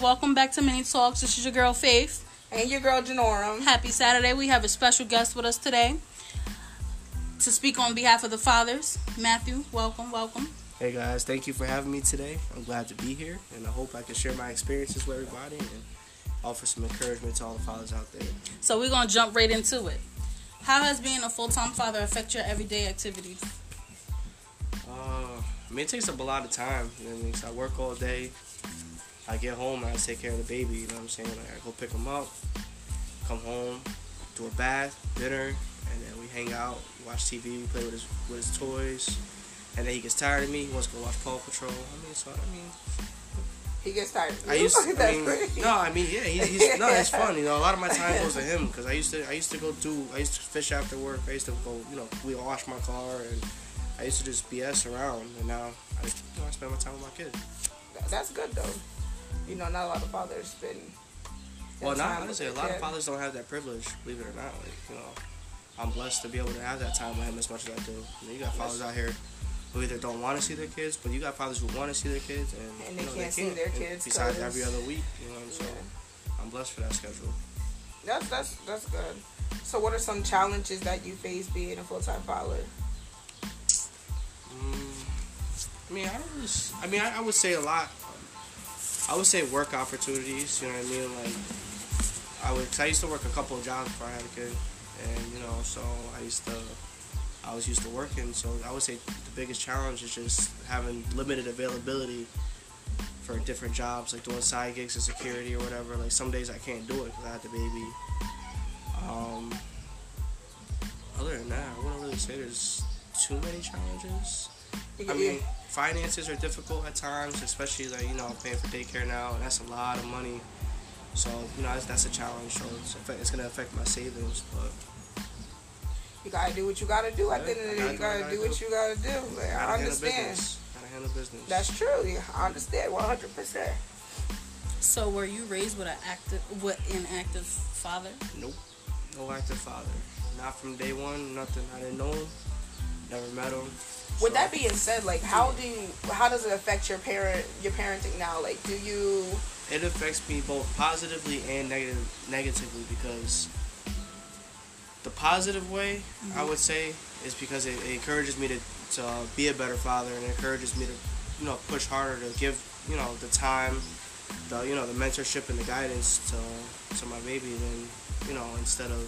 welcome back to Mini Talks. This is your girl Faith. And your girl Janorum. Happy Saturday. We have a special guest with us today to speak on behalf of the fathers. Matthew, welcome, welcome. Hey guys, thank you for having me today. I'm glad to be here, and I hope I can share my experiences with everybody and offer some encouragement to all the fathers out there. So we're gonna jump right into it. How has being a full-time father affect your everyday activities? Uh, I mean, it takes up a lot of time. You know I mean? So I work all day. I get home and I take care of the baby. You know what I'm saying? Like I go pick him up, come home, do a bath, dinner, and then we hang out, watch TV, play with his with his toys, and then he gets tired of me. He wants to go watch Paw Patrol. I mean, so I mean, He gets tired. I used to, I mean, no, I mean, yeah, he, he's no, it's fun. You know, a lot of my time goes to him because I used to, I used to go do, I used to fish after work. I used to go, you know, we wash my car, and I used to just BS around. And now, I, you know, I spend my time with my kid. That's good though. You know, not a lot of fathers spend. Well, not honestly, a lot their of fathers don't have that privilege, believe it or not. Like, you know, I'm blessed to be able to have that time with him as much as I do. You, know, you got fathers out here who either don't want to see their kids, but you got fathers who want to see their kids, and, And they you know, can't see their kids Besides every other week, you know, so Yeah. I'm blessed for that schedule. That's that's that's good. So, what are some challenges that you face being a full time father? Mm, I mean, I don't really. s- I mean, I, I would say a lot. I would say work opportunities. You know what I mean? Like, I would. Cause I used to work a couple of jobs before I had a kid, and you know, so I used to. I was used to working, so I would say the biggest challenge is just having limited availability for different jobs, like doing side gigs and security or whatever. Like some days I can't do it because I had the baby. Um, other than that, I wouldn't really say there's too many challenges. I mean, finances are difficult at times, especially like you know, paying for daycare now, and that's a lot of money. So you know, that's, that's a challenge. So it's, affect, it's gonna affect my savings, but you gotta do what you gotta do. At the end of the day, you gotta gotta do do what you gotta do. Like, I understand. business. Gotta handle business. That's true. Yeah, I understand one hundred percent. So were you raised with an active, with an active father? nope, no active father. Not from day one. Nothing. I didn't know him. Never met him. With So- that being said, like, how do you, how does it affect your parent your parenting now? Like, do you it affects me both positively and negative negatively because the positive way I would say is because it, it encourages me to, to uh, be a better father and it encourages me to you know push harder to give you know the time the you know the mentorship and the guidance to to my baby than you know instead of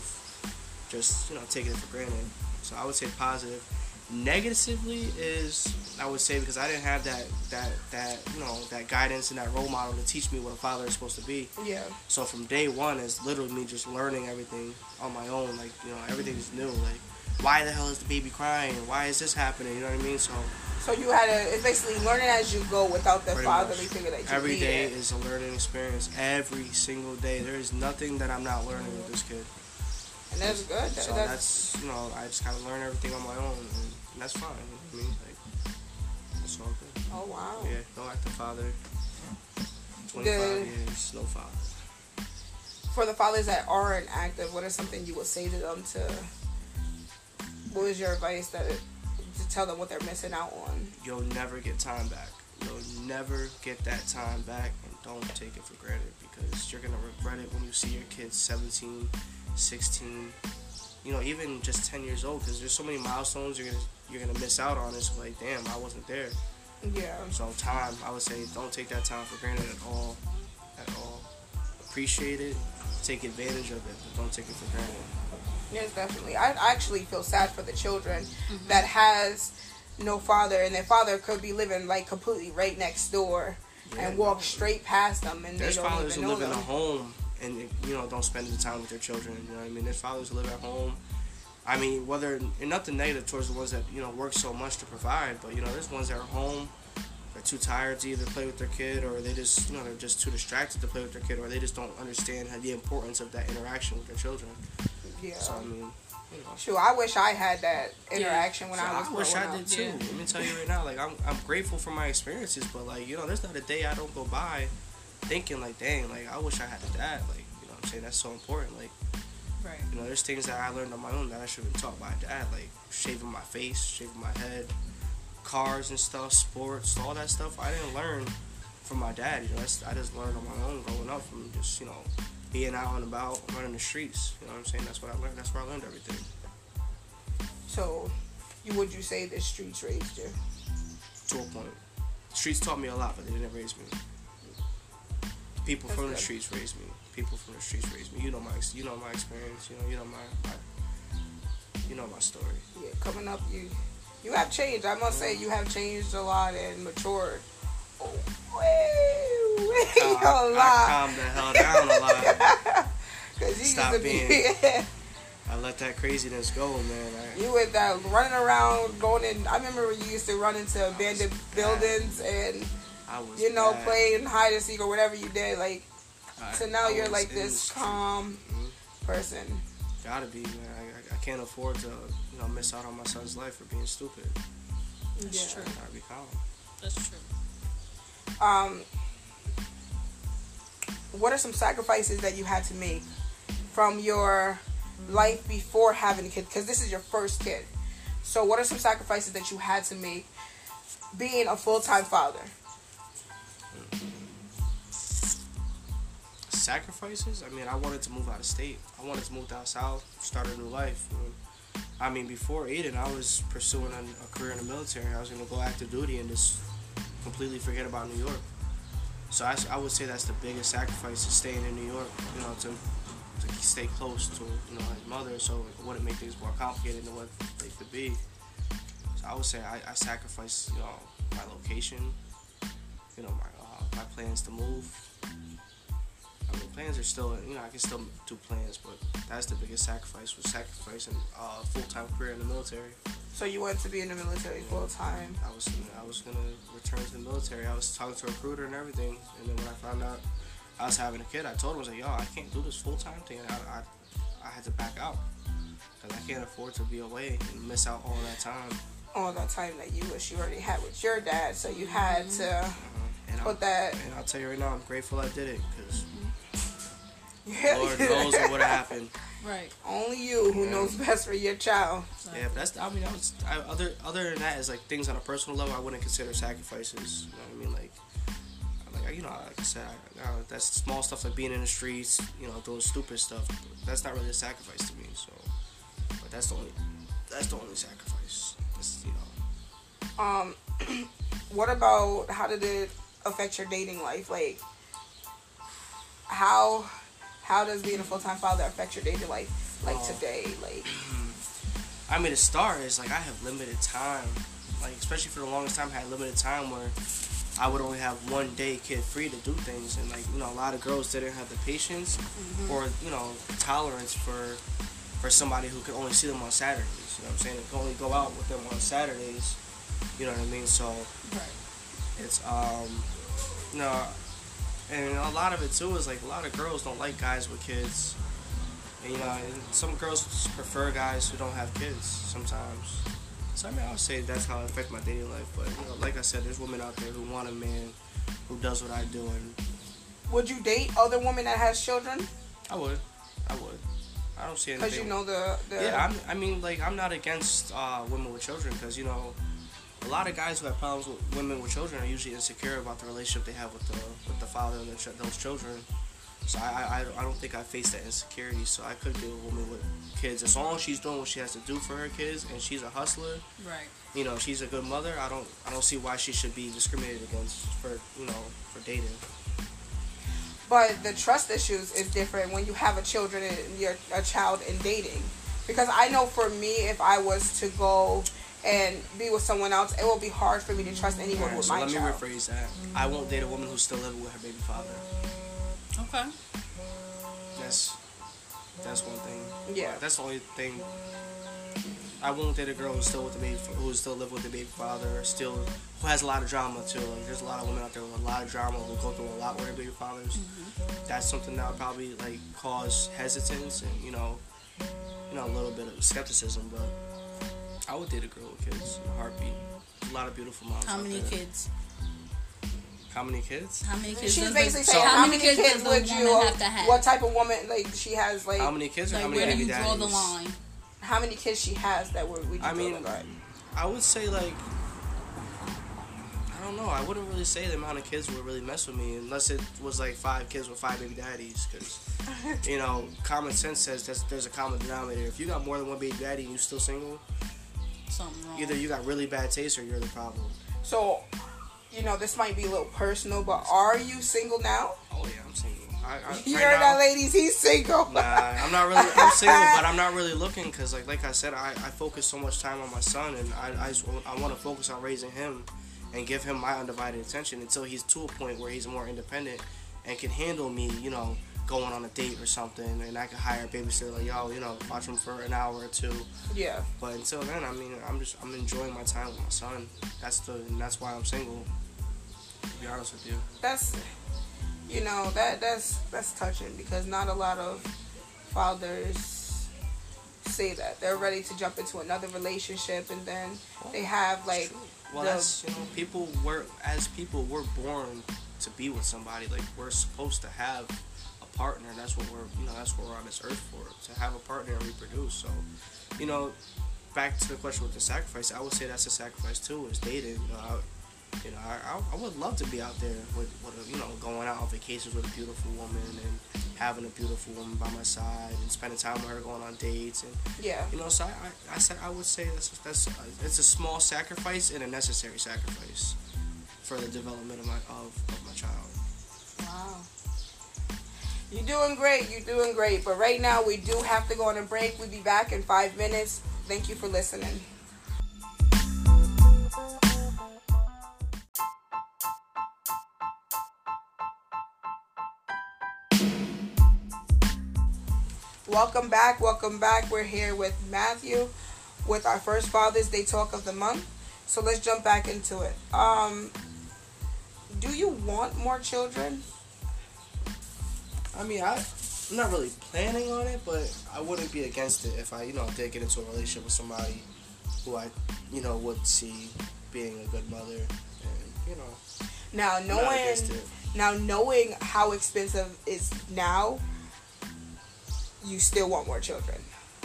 just you know taking it for granted so I would say positive negatively is I would say because I didn't have that that that you know that guidance and that role model to teach me what a father is supposed to be. yeah So from day one, it's literally me just learning everything on my own. Like you know everything's new. Like why the hell is the baby crying? Why is this happening? You know what I mean? So So you had to it's basically learning as you go without the fatherly figure that you every day is a learning experience. Every single day, there is nothing that I'm not learning with this kid. and that's good. That- So that's, that's you know I just kind of learn everything on my own, and that's fine. You know I mean? Like it's all good. oh wow. Yeah, no active father. 25 Good. years, no father. For the fathers that aren't active, what is something you would say to them to? What is your advice that to tell them what they're missing out on? You'll never get time back. You'll never get that time back, and don't take it for granted because you're gonna regret it when you see your kids 17, 16, you know, even just 10 years old. Because there's so many milestones you're gonna you're gonna miss out on. It's like, damn, I wasn't there. Yeah. So time, I would say, don't take that time for granted at all, at all. Appreciate it, take advantage of it, but don't take it for granted. Yes, definitely. I I actually feel sad for the children Mm-hmm. that has no father, and their father could be living like completely right next door, Yeah, and walk no. straight past them, and There's they don't fathers even who know live in them. a home and you know don't spend the time with their children. You know what I mean? There's fathers who live at home. I mean, whether and nothing negative towards the ones that you know work so much to provide, but you know there's ones that are home. They're too tired to either play with their kid, or they just you know they're just too distracted to play with their kid, or they just don't understand the importance of that interaction with their children. Yeah. So I mean, you know. Shoot, I wish I had that interaction when So I was I wish growing I up. did too. Yeah. Let me tell you right now, like I'm, I'm grateful for my experiences, but like you know, there's not a day I don't go by thinking like, dang, like I wish I had that. Like you know, what I'm saying that's so important. Like Right. you know, there's things that I learned on my own that I should have been taught by a dad, like shaving my face, shaving my head, cars and stuff, sports, all that stuff. I didn't learn from my dad. You know, that's, I just learned on my own growing up from just you know being out and about, running the streets. You know what I'm saying? That's what I learned. That's where I learned everything. So, you would you say the streets raised you? To a point, streets taught me a lot, but they didn't raise me. People That's from the streets raised me. People from the streets raised me. You know my, you know my experience. You know, you know my, my you know my story. Yeah, coming up, you you have changed. I must say, you have changed a lot and matured. Oh, way, way I, a lot. I calmed the hell down a lot. Cause you Stop used to be, being- I let that craziness go, man. I, you with that running around, going in. I remember when you used to run into abandoned buildings and I was, you know bad. playing hide and seek or whatever you did. Like, I- so now I you're was like this street. calm Mhm. person. Gotta be, man. I, I, I can't afford to, you know, miss out on my son's life for being stupid. That's Yeah. true. Gotta be calm. That's true. Um, what are some sacrifices that you had to make from your life before having a kid? Because this is your first kid. So, what are some sacrifices that you had to make being a full time father? Sacrifices? I mean, I wanted to move out of state. I wanted to move down south, start a new life. I mean, I mean, before Aiden, I was pursuing a, a career in the military. I was gonna go active duty and just completely forget about New York. So I would say that's the biggest sacrifice is staying in New York. You know, to to stay close to you know his mother, so it wouldn't make things more complicated than what they could be. So I would say I, I sacrificed you know my location, you know my uh, my plans to move. I mean, plans are still you know I can still do plans, but that's the biggest sacrifice was sacrificing a full time career in the military. So, you wanted to be in the military full time. I was I was gonna return to the military. I was talking to a recruiter and everything, and then when I found out I was having a kid, I told him I was like, "Yo, I can't do this full time thing." I, I I had to back out because I can't afford to be away and miss out all that time. All that time that you wish you already had with your dad. So, you had to Uh, and, put that. and I'll tell you right now, I'm grateful I did it because Lord knows what would have happened. Right. Only you who knows best for your child. Yeah, but that's I mean that was I, other other than that is like things on a personal level I wouldn't consider sacrifices. You know what I mean? Like like you know like I said I, I, that's small stuff like being in the streets, you know, doing stupid stuff. That's not really a sacrifice to me. So, but that's the only that's the only sacrifice. That's, you know. Um, what about how did it affect your dating life? Like, how how does being a full time father affect your daily life? Like Oh. today, like I mean, the star is like I have limited time. Like especially for the longest time, I had limited time where I would only have one day kid free to do things, and like you know, a lot of girls didn't have the patience or you know tolerance for for somebody who could only see them on Saturdays. You know what I'm saying? They could only go out with them on Saturdays. You know what I mean? So Right. it's um no, and a lot of it too is like a lot of girls don't like guys with kids. And, you know, and some girls prefer guys who don't have kids sometimes. So I mean, I would say that's how it affects my dating life. But you know, like I said, there's women out there who want a man who does what I do, and would you date other women that has children? I would, I would. I don't see anything. Because you know the the Yeah, I'm, I mean, like I'm not against uh, women with children because you know, a lot of guys who have problems with women with children are usually insecure about the relationship they have with the with the father of ch- those children. So I, I I don't think I face that insecurity. So I could deal with a woman with kids as long as she's doing what she has to do for her kids and she's a hustler. Right. You know, she's a good mother. I don't I don't see why she should be discriminated against for you know for dating. But the trust issues is different when you have a children and you're a child in dating. Because I know for me, if I was to go and be with someone else, it will be hard for me to trust anyone Alright, with so my let child. me rephrase that. I won't date a woman who's still living with her baby father. Okay. That's that's one thing. Yeah. That's the only thing. I won't date a girl who's still with the baby, who's still living with the baby father, still who has a lot of drama too. Like there's a lot of women out there with a lot of drama who go through a lot with their baby fathers. Mm-hmm. That's something that would probably like cause hesitance and you know, you know a little bit of skepticism. But I would date a girl with kids in a heartbeat. A lot of beautiful moms. How out many there. kids? How many kids? How many kids? She's does basically the, saying, how, many kids, kids would you? have to have? What type of woman like she has? Like How many kids or like how many where do baby you draw daddies? the line? how many kids she has that would we? I mean, I would say like I don't know. I wouldn't really say the amount of kids would really mess with me unless it was like five kids with five baby daddies. Because, you know, common sense says that there's a common denominator. If you got more than one baby daddy and you still single, Something wrong. either you got really bad taste or you're the problem. So, you know, this might be a little personal, but are you single now? Oh yeah, I'm single. I, I, You right heard now- that, ladies? He's single. Nah, I'm not really. I'm single, but I'm not really looking because, like, like I said, I, I focus so much time on my son, and I, I, just I want to focus on raising him and give him my undivided attention until he's to a point where he's more independent and can handle me, you know, going on a date or something, and I can hire a babysitter, like, yo, you know, watch him for an hour or two. Yeah. But until then, I mean, I'm just I'm enjoying my time with my son. That's the and that's why I'm single. To be honest with you. That's, you know, that that's that's touching because not a lot of fathers say that they're ready to jump into another relationship and then they have like Well, the- that's you know, people were as people we're born to be with somebody. Like we're supposed to have a partner. That's what we're you know that's what we're on this earth for to have a partner and reproduce. So, you know, back to the question with the sacrifice, I would say that's a sacrifice too. Is dating. You know, I, you know, I, I, would love to be out there with, with a, you know going out on vacations with a beautiful woman and having a beautiful woman by my side and spending time with her, going on dates and yeah. you know, so I, I, I said I would say that's that's uh, it's a small sacrifice and a necessary sacrifice for the development of my of, of my child. Wow. You're doing great. You're doing great. But right now, we do have to go on a break. We'll be back in five minutes. Thank you for listening. Welcome back. Welcome back. We're here with Matthew with our first Father's Day talk of the month. So let's jump back into it. Um, do you want more children? I mean, I I'm not really planning on it, but I wouldn't be against it if I you know did get into a relationship with somebody who I you know would see being a good mother and you know Now knowing now knowing how expensive is now, you still want more children.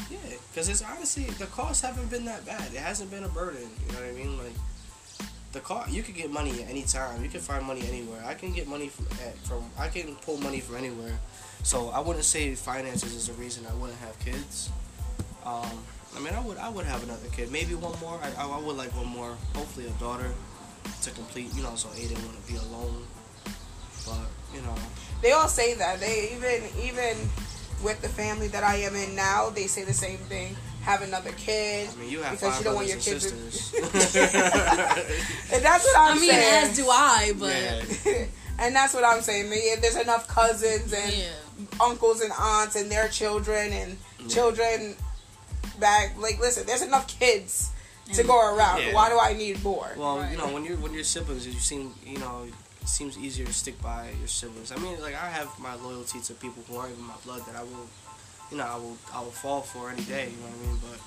Yeah, because it's honestly the costs haven't been that bad. It hasn't been a burden. You know what I mean? Like the car you can get money at any time. You can find money anywhere. I can get money from from I can pull money from anywhere. So I wouldn't say finances is a reason I wouldn't have kids. Um, I mean, I would I would have another kid, maybe one more. I, I would like one more. Hopefully, a daughter to complete. You know, so Aiden wouldn't be alone. But you know, They all say that. They even even with the family that I am in now, they say the same thing. Have another kid. I mean, you have Because you don't want your and kids sisters. And that's what I'm I mean, saying. as do I, but yeah. and that's what I'm saying. There- There's enough cousins and yeah. uncles and aunts and their children and Yeah. children back. Like, listen, there's enough kids to go around. Yeah. Why do I need more? Well, Right. you know, when you're when you're siblings, you seem you know it seems easier to stick by your siblings. I mean, like I have my loyalty to people who aren't even my blood that I will, you know, I will I will fall for any day. You know what I mean? But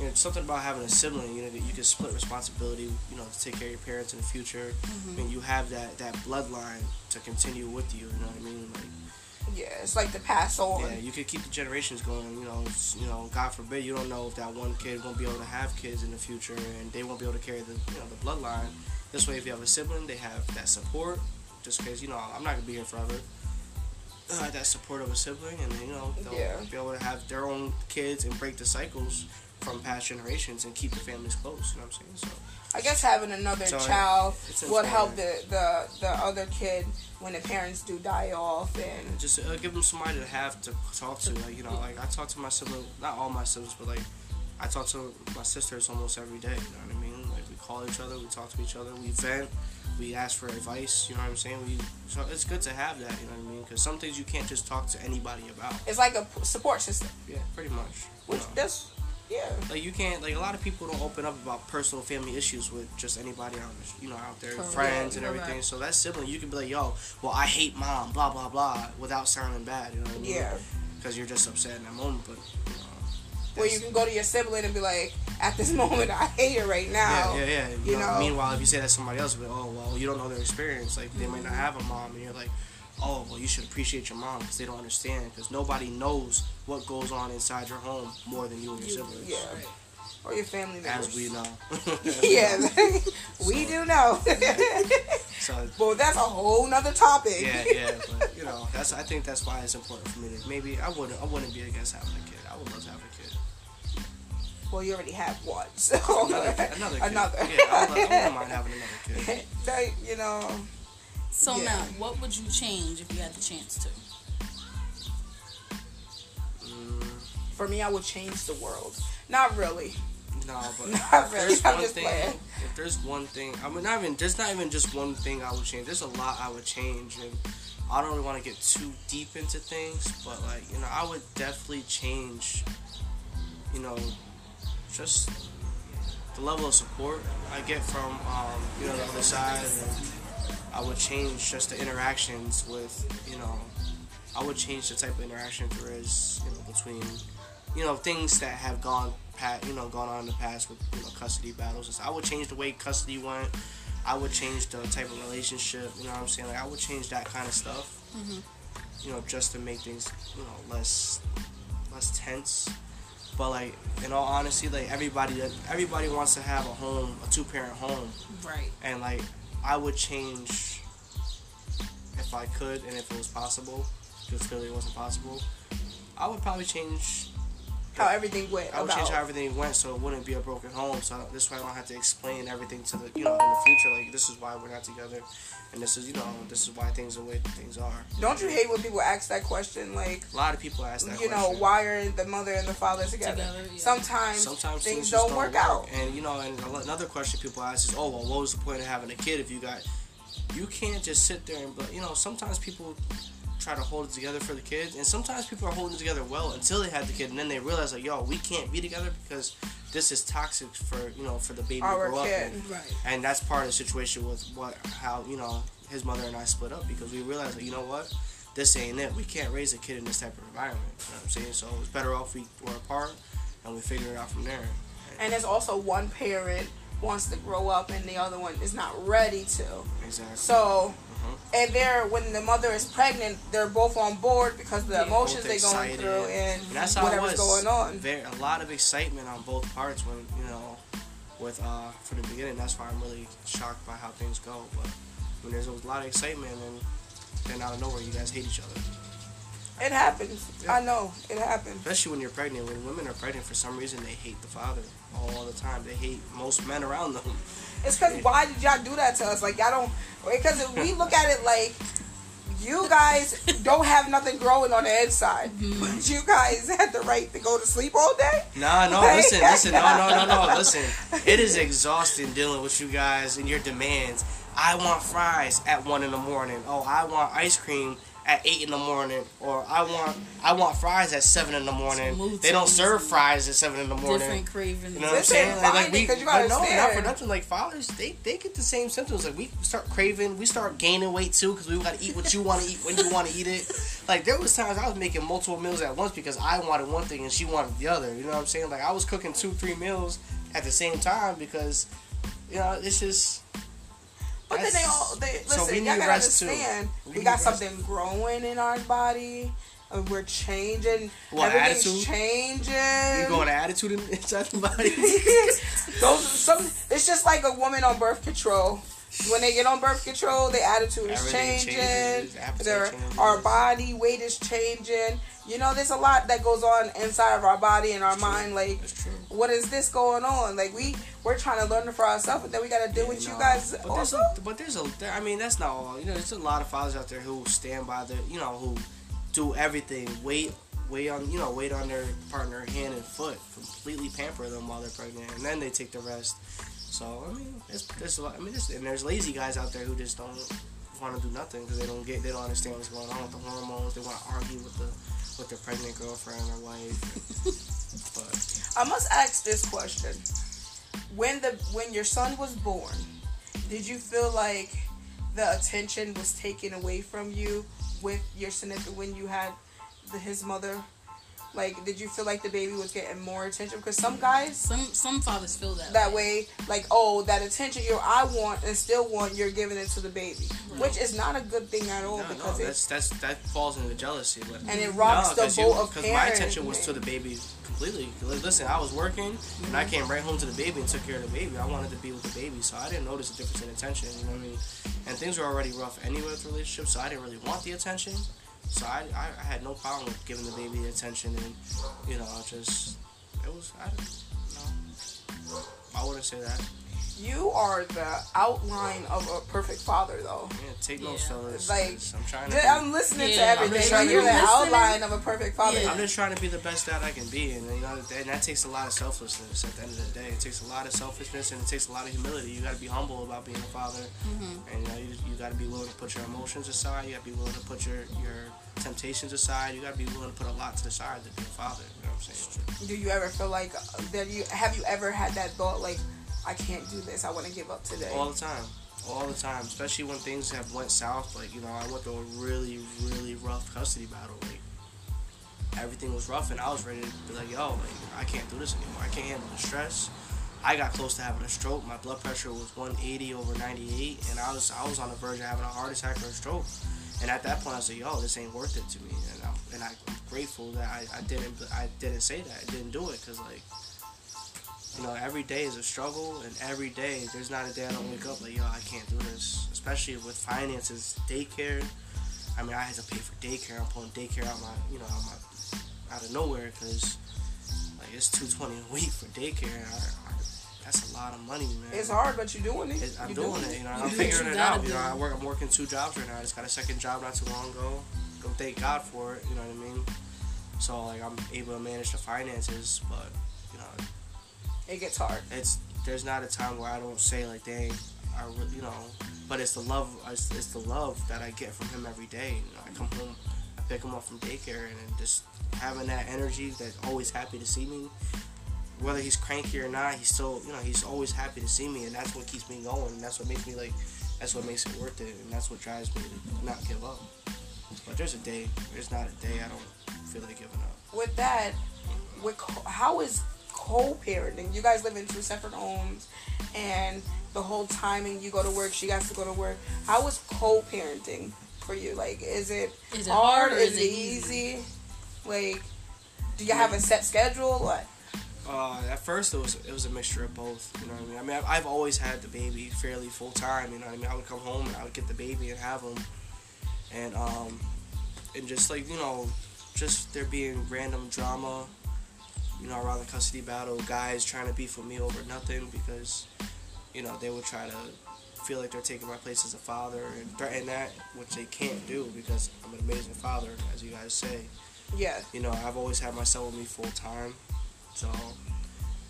you know, something about having a sibling, you know, that you can split responsibility, you know, to take care of your parents in the future. Mm-hmm. I mean, you have that that bloodline to continue with you. You know what I mean? Like, Yeah, it's like the pass on. yeah, you could keep the generations going. You know, it's, you know, God forbid you don't know if that one kid won't be able to have kids in the future, and they won't be able to carry the you know the bloodline. This way, if you have a sibling, they have that support. Just because you know, I'm not gonna be here forever. Uh, that support of a sibling, and you know, they'll Yeah. be able to have their own kids and break the cycles from past generations and keep the families close. You know what I'm saying? So I guess having another So, child would help the, the the other kid when the parents do die off and just uh, give them somebody to have to talk to. Like you know, like I talk to my sibling, not all my siblings, but like I talk to my sisters almost every day. You know what I mean? Like we call each other, we talk to each other, we vent, we ask for advice. You know what I'm saying? We so it's good to have that. You know what I mean? Because some things you can't just talk to anybody about. it's like a support system. Yeah, pretty much. You Which know? that's yeah. like you can't like a lot of people don't open up about personal family issues with just anybody out you know out there Correct. friends and everything correct. so that sibling you can be like yo well i hate mom blah blah blah without sounding bad you know what i mean Yeah. because you're just upset in that moment but you know Where you can go to your sibling and be like, at this moment I hate her right now. yeah, yeah, yeah. You, you know, know. meanwhile, if you say that to somebody else, but oh well, you don't know their experience. Like they might not Mm-hmm. have a mom, and you're like, oh well, you should appreciate your mom because they don't understand because nobody knows what goes on inside your home more than you and your siblings. Yeah. or your family members. As we know. yeah, we do know. So well, that's a whole nother topic. yeah, yeah, but you know, that's I think that's why it's important for me to maybe I wouldn't I wouldn't be against having a kid. I would love to have a kid. Well, you already have one, so Another, another, kid. Another. Yeah, I, would, I wouldn't mind having another kid. They- you know, So Yeah. now, what would you change if you had the chance to? Mm, for me, I would change the world. Not really. no, but Not if really. there's I'm one just thing. playing. If there's one thing, I mean, not even there's not even just one thing I would change. There's a lot I would change, and I don't really want to get too deep into things, but like you know, I would definitely change. You know, just the level of support I get from um, you know the other side, and I would change just the interactions with you know, I would change the type of interaction there is you know between you know things that have gone pat you know gone on in the past with you know custody battles. I would change the way custody went. I would change the type of relationship. You know what I'm saying? Like I would change that kind of stuff. You know, just to make things you know less less tense. But like in all honesty, like everybody everybody wants to have a home, a two parent home Right. and like I would change if I could and if it was possible because clearly it wasn't possible I would probably change How everything went I would about. change how everything went so it wouldn't be a broken home so I don't, this way I don't have to explain everything to the you know in the future like this is why we're not together and this is you know this is why things are the way things are Don't you hate when people ask that question? Like, a lot of people ask that question. you know, why are the mother and the father together? Together, yeah. Sometimes, Sometimes things, just don't, work, out. And you know, and another question people ask is, "Oh, well, what was the point of having a kid if you got?" You can't just sit there and, but you know, sometimes people try to hold it together for the kids, and sometimes people are holding it together well until they have the kid, and then they realize like, "Yo, we can't be together because this is toxic for you know for the baby Our to grow kid. up." In. Right. And that's part of the situation with what how you know his mother and I split up because we realized that you know what. This ain't it. We can't raise a kid in this type of environment. You know what I'm saying? So it's better off we were apart and we figure it out from there. And there's also one parent wants to grow up and the other one is not ready to. Exactly. So, Mm-hmm. and they're when the mother is pregnant, they're both on board because of the Yeah. emotions they're going through and, And that's how whatever's it was. going on. Very, a lot of excitement on both parts when you know, with uh from the beginning. That's why I'm really shocked by how things go. But when there's a lot of excitement and then out of nowhere you guys hate each other. It happens. Yeah. I know it happens. Especially when you're pregnant. When women are pregnant, for some reason they hate the father all the time. They hate most men around them. It's because why did y'all do that to us? Like y'all don't. Because if we look at it like you guys don't have nothing growing on the inside, mm-hmm. but you guys had the right to go to sleep all day. Nah, no, Like- listen, listen, no, no, no, no, listen. It is exhausting dealing with you guys and your demands. I want fries at one in the morning. Oh, I want ice cream at eight in the morning. Or I want I want fries at seven in the morning. Smooth They don't serve fries at seven in the morning. Different cravings. You know what I'm Listen, saying? fine, because you gotta but no, not for nothing. Like fathers, they they get the same symptoms. Like we start craving, we start gaining weight too because we got to eat what you want to eat when you want to eat it. Like there was times I was making multiple meals at once because I wanted one thing and she wanted the other. You know what I'm saying? Like I was cooking two, three meals at the same time because you know it's just. But then they all they so listen. we y'all gotta rest, too. understand. We We, got something growing in our body. And we're changing. What, Everything's attitude? changing. You going to attitude in- inside the body? Those some. It's just like a woman on birth control. When they get on birth control, their attitude is Everything changing. changes, Their changes. our body weight is changing. You know, there's a lot that goes on inside of our body and our mind. Like, what is this going on? Like, we we're trying to learn it for ourselves, and then we got to deal with you guys But there's, also. a, but there's a, there, I mean, that's not all. You know, there's a lot of fathers out there who stand by the, you know, who do everything, wait, wait on, you know, wait on their partner hand and foot, completely pamper them while they're pregnant, and then they take the rest. So I mean, there's, there's a lot. I mean, and there's lazy guys out there who just don't want to do nothing because they don't get, they don't understand what's going on with the hormones. They want to argue with the, with their pregnant girlfriend or wife. but I must ask this question: When the when your son was born, did you feel like the attention was taken away from you with your significant when you had the, his mother Like, did you feel like the baby was getting more attention? Because some guys Some some fathers feel that. that way, like, oh, that attention you I want and still want, you're giving it to the baby, which is not a good thing at all No, no, because it that's that's that falls into jealousy. But and it rocks the boat of because my attention was to the baby completely. Listen, I was working and I mhm. came right home to the baby and took care of the baby. I wanted to be with the baby, so I didn't notice the difference in attention. You know what I mean? And things were already rough anyway with the relationship, so I didn't really want the attention. So I, I, I had no problem with giving the baby attention and you know just it was I don't know. I wouldn't say that. You are the outline of a perfect father, though. Yeah, take Yeah. notes, fellas. Like, 'cause I'm trying to. Be- I'm listening to Yeah, I'm everything. just trying Like, to you're be- the listening. outline of a perfect father. Yeah. I'm just trying to be the best dad I can be, and you know, and that takes a lot of selflessness. At the end of the day, it takes a lot of selfishness, and it takes a lot of humility. You got to be humble about being a father, mm-hmm. and you know, you, you got to be willing to put your emotions aside. You got to be willing to put your your temptations aside. You got to be willing to put a lot to the side to be a father. You know what I'm saying? Do you ever feel like uh, that? You have you ever had that thought like, I can't do this. I want to give up today. All the time, all the time. Especially when things have went south. Like you know, I went through a really, really rough custody battle. Like everything was rough, and I was ready to be like, yo, like I can't do this anymore. I can't handle the stress. I got close to having a stroke. My blood pressure was 180 over 98, and I was I was on the verge of having a heart attack or a stroke. And at that point, I said, "Yo, this ain't worth it to me." And I'm, and I'm grateful that I, I didn't I didn't say that. I didn't do it because like you know, every day is a struggle, and every day there's not a day I don't wake up like, yo, I can't do this. Especially with finances, daycare. I mean, I had to pay for daycare. I'm pulling daycare out my, you know, out my, out of nowhere because like it's two twenty a week for daycare. I, I, that's a lot of money, man. It's hard, but you're doing it. It's- I'm You doing it. You know, I'm figuring it out. You know. I work. I'm working two jobs right now. I just got a second job not too long ago. Don't thank God for it. You know what I mean? So like, I'm able to manage the finances, but you know, It gets hard. it's there's not a time where I don't say like, dang, I re- you know, but it's the love, it's, it's the love that I get from him every day. You know, I come home, I pick him up from daycare, and just having that energy that's always happy to see me. Whether he's cranky or not, he's still, you know, he's always happy to see me, and that's what keeps me going. And that's what makes me like, that's what makes it worth it, and that's what drives me to not give up. But there's a day, there's not a day I don't feel like giving up. With that, with co- how is co-parenting? You guys live in two separate homes, and the whole timing you go to work, she has to go to work. How is co-parenting for you? Like, is it Is it hard? hard Is, is it it easy? Like, do you have a set schedule? What? Uh, at first, it was it was a mixture of both. You know what I mean? I mean, I've, I've always had the baby fairly full time. You know what I mean? I would come home and I would get the baby and have him, and um, and just like you know, just there being random drama, you know, around the custody battle, guys trying to beef with me over nothing because, you know, they would try to feel like they're taking my place as a father and threaten that, which they can't do because I'm an amazing father, as you guys say Yeah. you know, I've always had my son with me full time. So,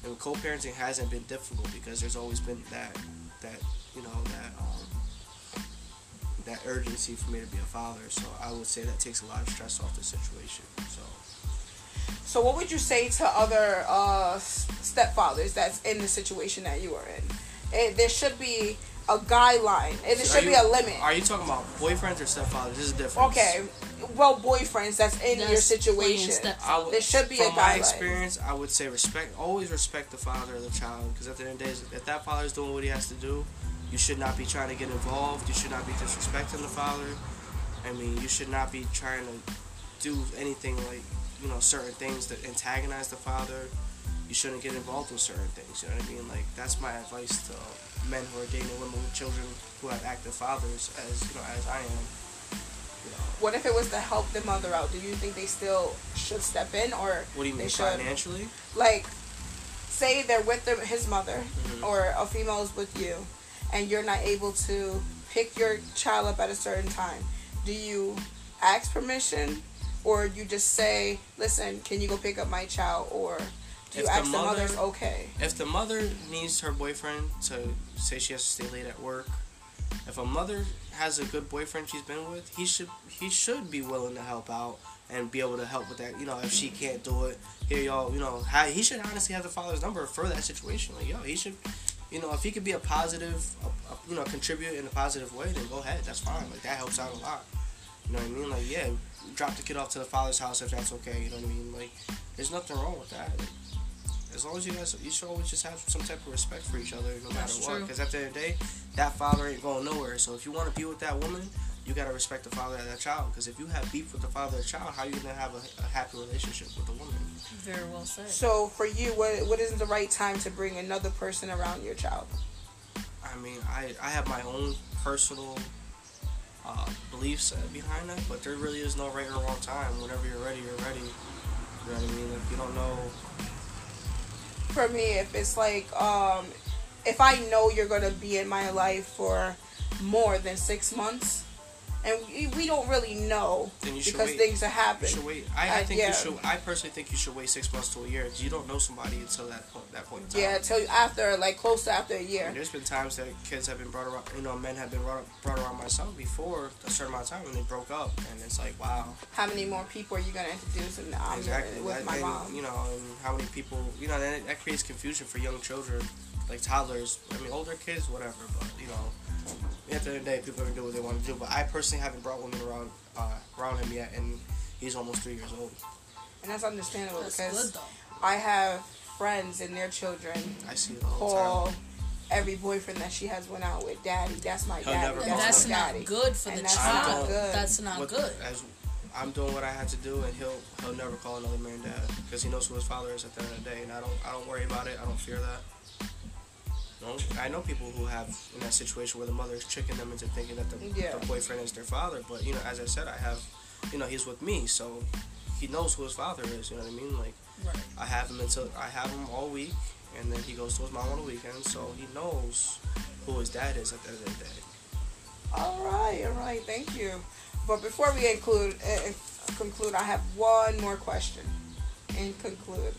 and co-parenting hasn't been difficult because there's always been that, that you know, that um, that urgency for me to be a father. So I would say that takes a lot of stress off the situation. So So, what would you say to other uh, stepfathers that's in the situation that you are in? It, there should be a guideline, and there So should are be a limit. Are you talking about boyfriends or stepfathers? This is different. Okay, well, boyfriends that's in your situation. playing would, There should be a from my experience, I would say respect. Always respect the father of the child, because at the end of the day, if that father is doing what he has to do, you should not be trying to get involved. You should not be disrespecting the father. I mean, you should not be trying to do anything like you know certain things that antagonize the father. You shouldn't get involved with certain things. You know what I mean? Like that's my advice to men who are dating women with children who have active fathers, as you know, as I am. You know, What if it was to help the mother out? Do you think they still should step in, or what do you mean should financially? like say they're with the, his mother Mhm. or a female is with you, and you're not able to pick your child up at a certain time? Do you ask permission, or you just say, "Listen, can you go pick up my child?" Or do you If the ask the, mother- mother's okay? if the mother needs her boyfriend to say she has to stay late at work, if a mother has a good boyfriend she's been with, he should he should be willing to help out and be able to help with that. You know, if she can't do it, here y'all, you know, he should honestly have the father's number for that situation. Like, yo, he should, you know, if he could be a positive, a, a, you know, contribute in a positive way, then go ahead. That's fine. Like that helps out a lot. You know what I mean? Like, yeah, drop the kid off to the father's house if that's okay. You know what I mean? Like, there's nothing wrong with that. As long as you guys, you should always just have some type of respect for each other, no That's matter what. Because at the end of the day, that father ain't going nowhere. So if you want to be with that woman, you gotta respect the father of that child. Because if you have beef with the father of the child, how you gonna have a, a happy relationship with the woman? Very well said. So for you, what what is the right time to bring another person around your child? I mean, I, I have my own personal uh, beliefs uh, behind that, but there really is no right or wrong time. Whenever you're ready, you're ready. You know what I mean? If you don't know, For me, if it's like um, if I know you're gonna be in my life for more than six months, and we, we don't really know you because wait. things are you happening. should wait. I, I Uh, think yeah. you should. I personally think you should wait six months to a year. You don't know somebody until that point. That point in time. Yeah, until after like close to after a year. And there's been times that kids have been brought around, you know, men have been brought, brought around my son before a certain amount of time when they broke up, and it's like, wow, How many more people are you gonna introduce? And I'm exactly. with That- my and, mom. You know, and how many people, you know, that, that creates confusion for young children, like toddlers. I mean, older kids, whatever, but you know, at the end of the day, people are gonna do what they want to do. But I personally haven't brought women around uh, around him yet, and he's almost three years old. and that's understandable That's because good. I have friends and their children I see it all the call time. every boyfriend that she has went out with daddy. That's my He'll daddy. never That's that's my not daddy. good for And the that's not child. good. That's not What- good. As I'm doing what I had to do, and he'll he'll never call another man dad because he knows who his father is at the end of the day, and I don't I don't worry about it. I don't fear that. No, I know people who have in that situation where the mother is tricking them into thinking that the, Yeah. the boyfriend is their father, but you know, as I said, I have, you know, he's with me, so he knows who his father is. You know what I mean? Like Right. I have him until I have him all week, and then he goes to his mom on the weekend, so he knows who his dad is at the end of the day. All right, all right. Thank you. But before we include uh, conclude, I have one more question. And conclude,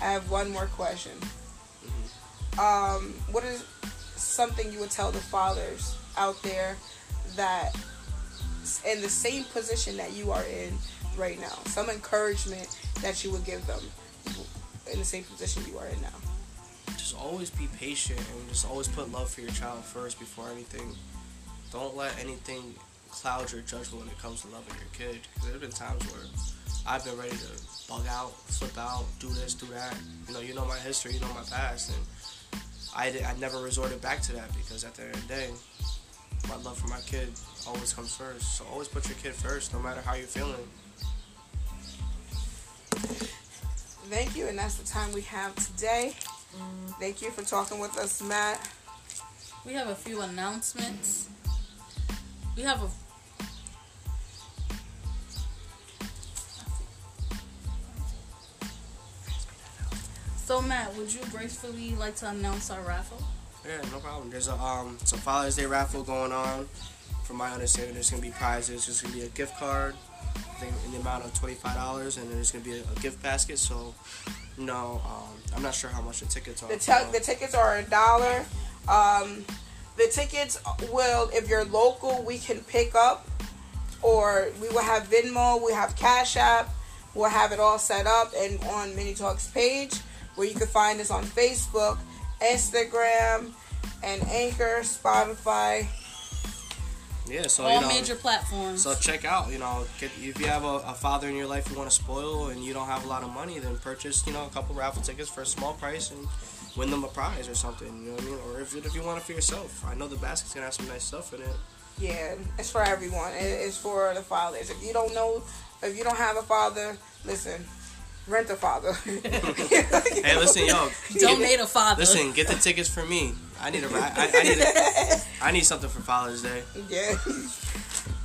I have one more question. Um, what is something you would tell the fathers out there that in the same position that you are in right now? Some encouragement that you would give them in the same position you are in now. just always be patient and just always put love for your child first before anything. Don't let anything cloud your judgment when it comes to loving your kid. Because there have been times where I've been ready to bug out, flip out, do this, do that. You know, you know my history, you know my past, and I, did, I never resorted back to that because at the end of the day, my love for my kid always comes first. So always put your kid first, no matter how you're feeling. Thank you, and that's the time we have today. Thank you for talking with us, Matt. We have a few announcements. We have a So Matt, would you gracefully like to announce our raffle? Yeah, no problem. There's a um it's a Father's Day raffle going on. From my understanding, there's gonna be prizes. There's gonna be a gift card, I think in the amount of twenty five dollars, and then there's gonna be a, a gift basket. So, you know, um, I'm not sure how much the tickets are. The, t- the tickets are a dollar. Um, the tickets will, if you're local, we can pick up, or we will have Venmo, we have Cash App, we'll have it all set up and on Mini Talks page, where you can find us on Facebook, Instagram, and Anchor, Spotify. yeah, so All you know, major platforms. So check out, you know, get, if you have a, a father in your life you want to spoil and you don't have a lot of money, then purchase, you know, a couple raffle tickets for a small price and win them a prize or something. You know what I mean? Or if, if you want it for yourself, I know the basket's gonna have some nice stuff in it. Yeah, it's for everyone. It- It's for the fathers. If you don't know, if you don't have a father, listen, rent a father. Hey, listen, yo, Donate a father. Listen, get the tickets for me. I need a, I, I, I need a, I need something for Father's Day. Yeah.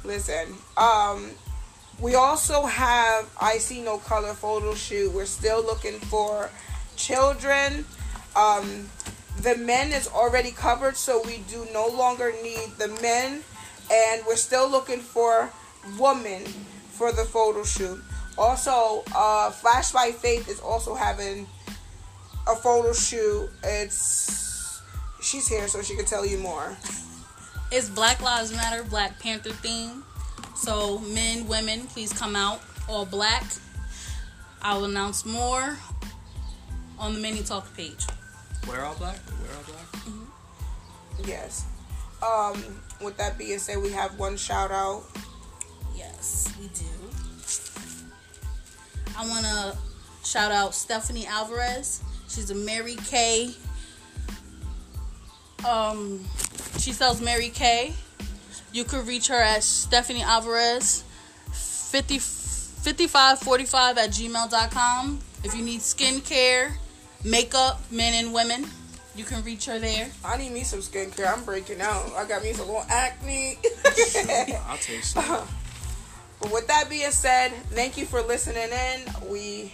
Listen, um, we also have I See No Color photo shoot. We're still looking for children. Um, the men is already covered, so we do no longer need the men. And we're still looking for women for the photo shoot. Also, uh, Flash by Faith is also having a photo shoot. It's she's here, so she can tell you more. It's Black Lives Matter, Black Panther theme. So men, women, please come out all black. I will announce more on the Mini Talk page. We're all black. We're all black. Yes. Um, with that being said, we have one shout out. Yes, we do. I want to shout out Stephanie Alvarez. She's a Mary Kay. Um, she sells Mary Kay. You could reach her at Stephanie Alvarez 50, 5545 at gmail.com. If you need skincare, makeup, men and women, you can reach her there. I need me some skincare. I'm breaking out. I got me some little acne. I'll take some. But with that being said, thank you for listening in. We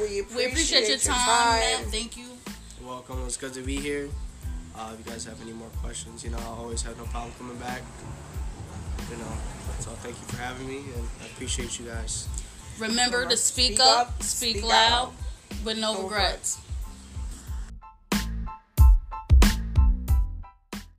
we appreciate, We appreciate your time, man. Thank you. You're welcome. It's good to be here. Uh, if you guys have any more questions, you know, I always have no problem coming back. You know, so thank you for having me, and I appreciate you guys. Remember to speak, Speak up, up, speak, speak loud, out. with no No regrets. regrets.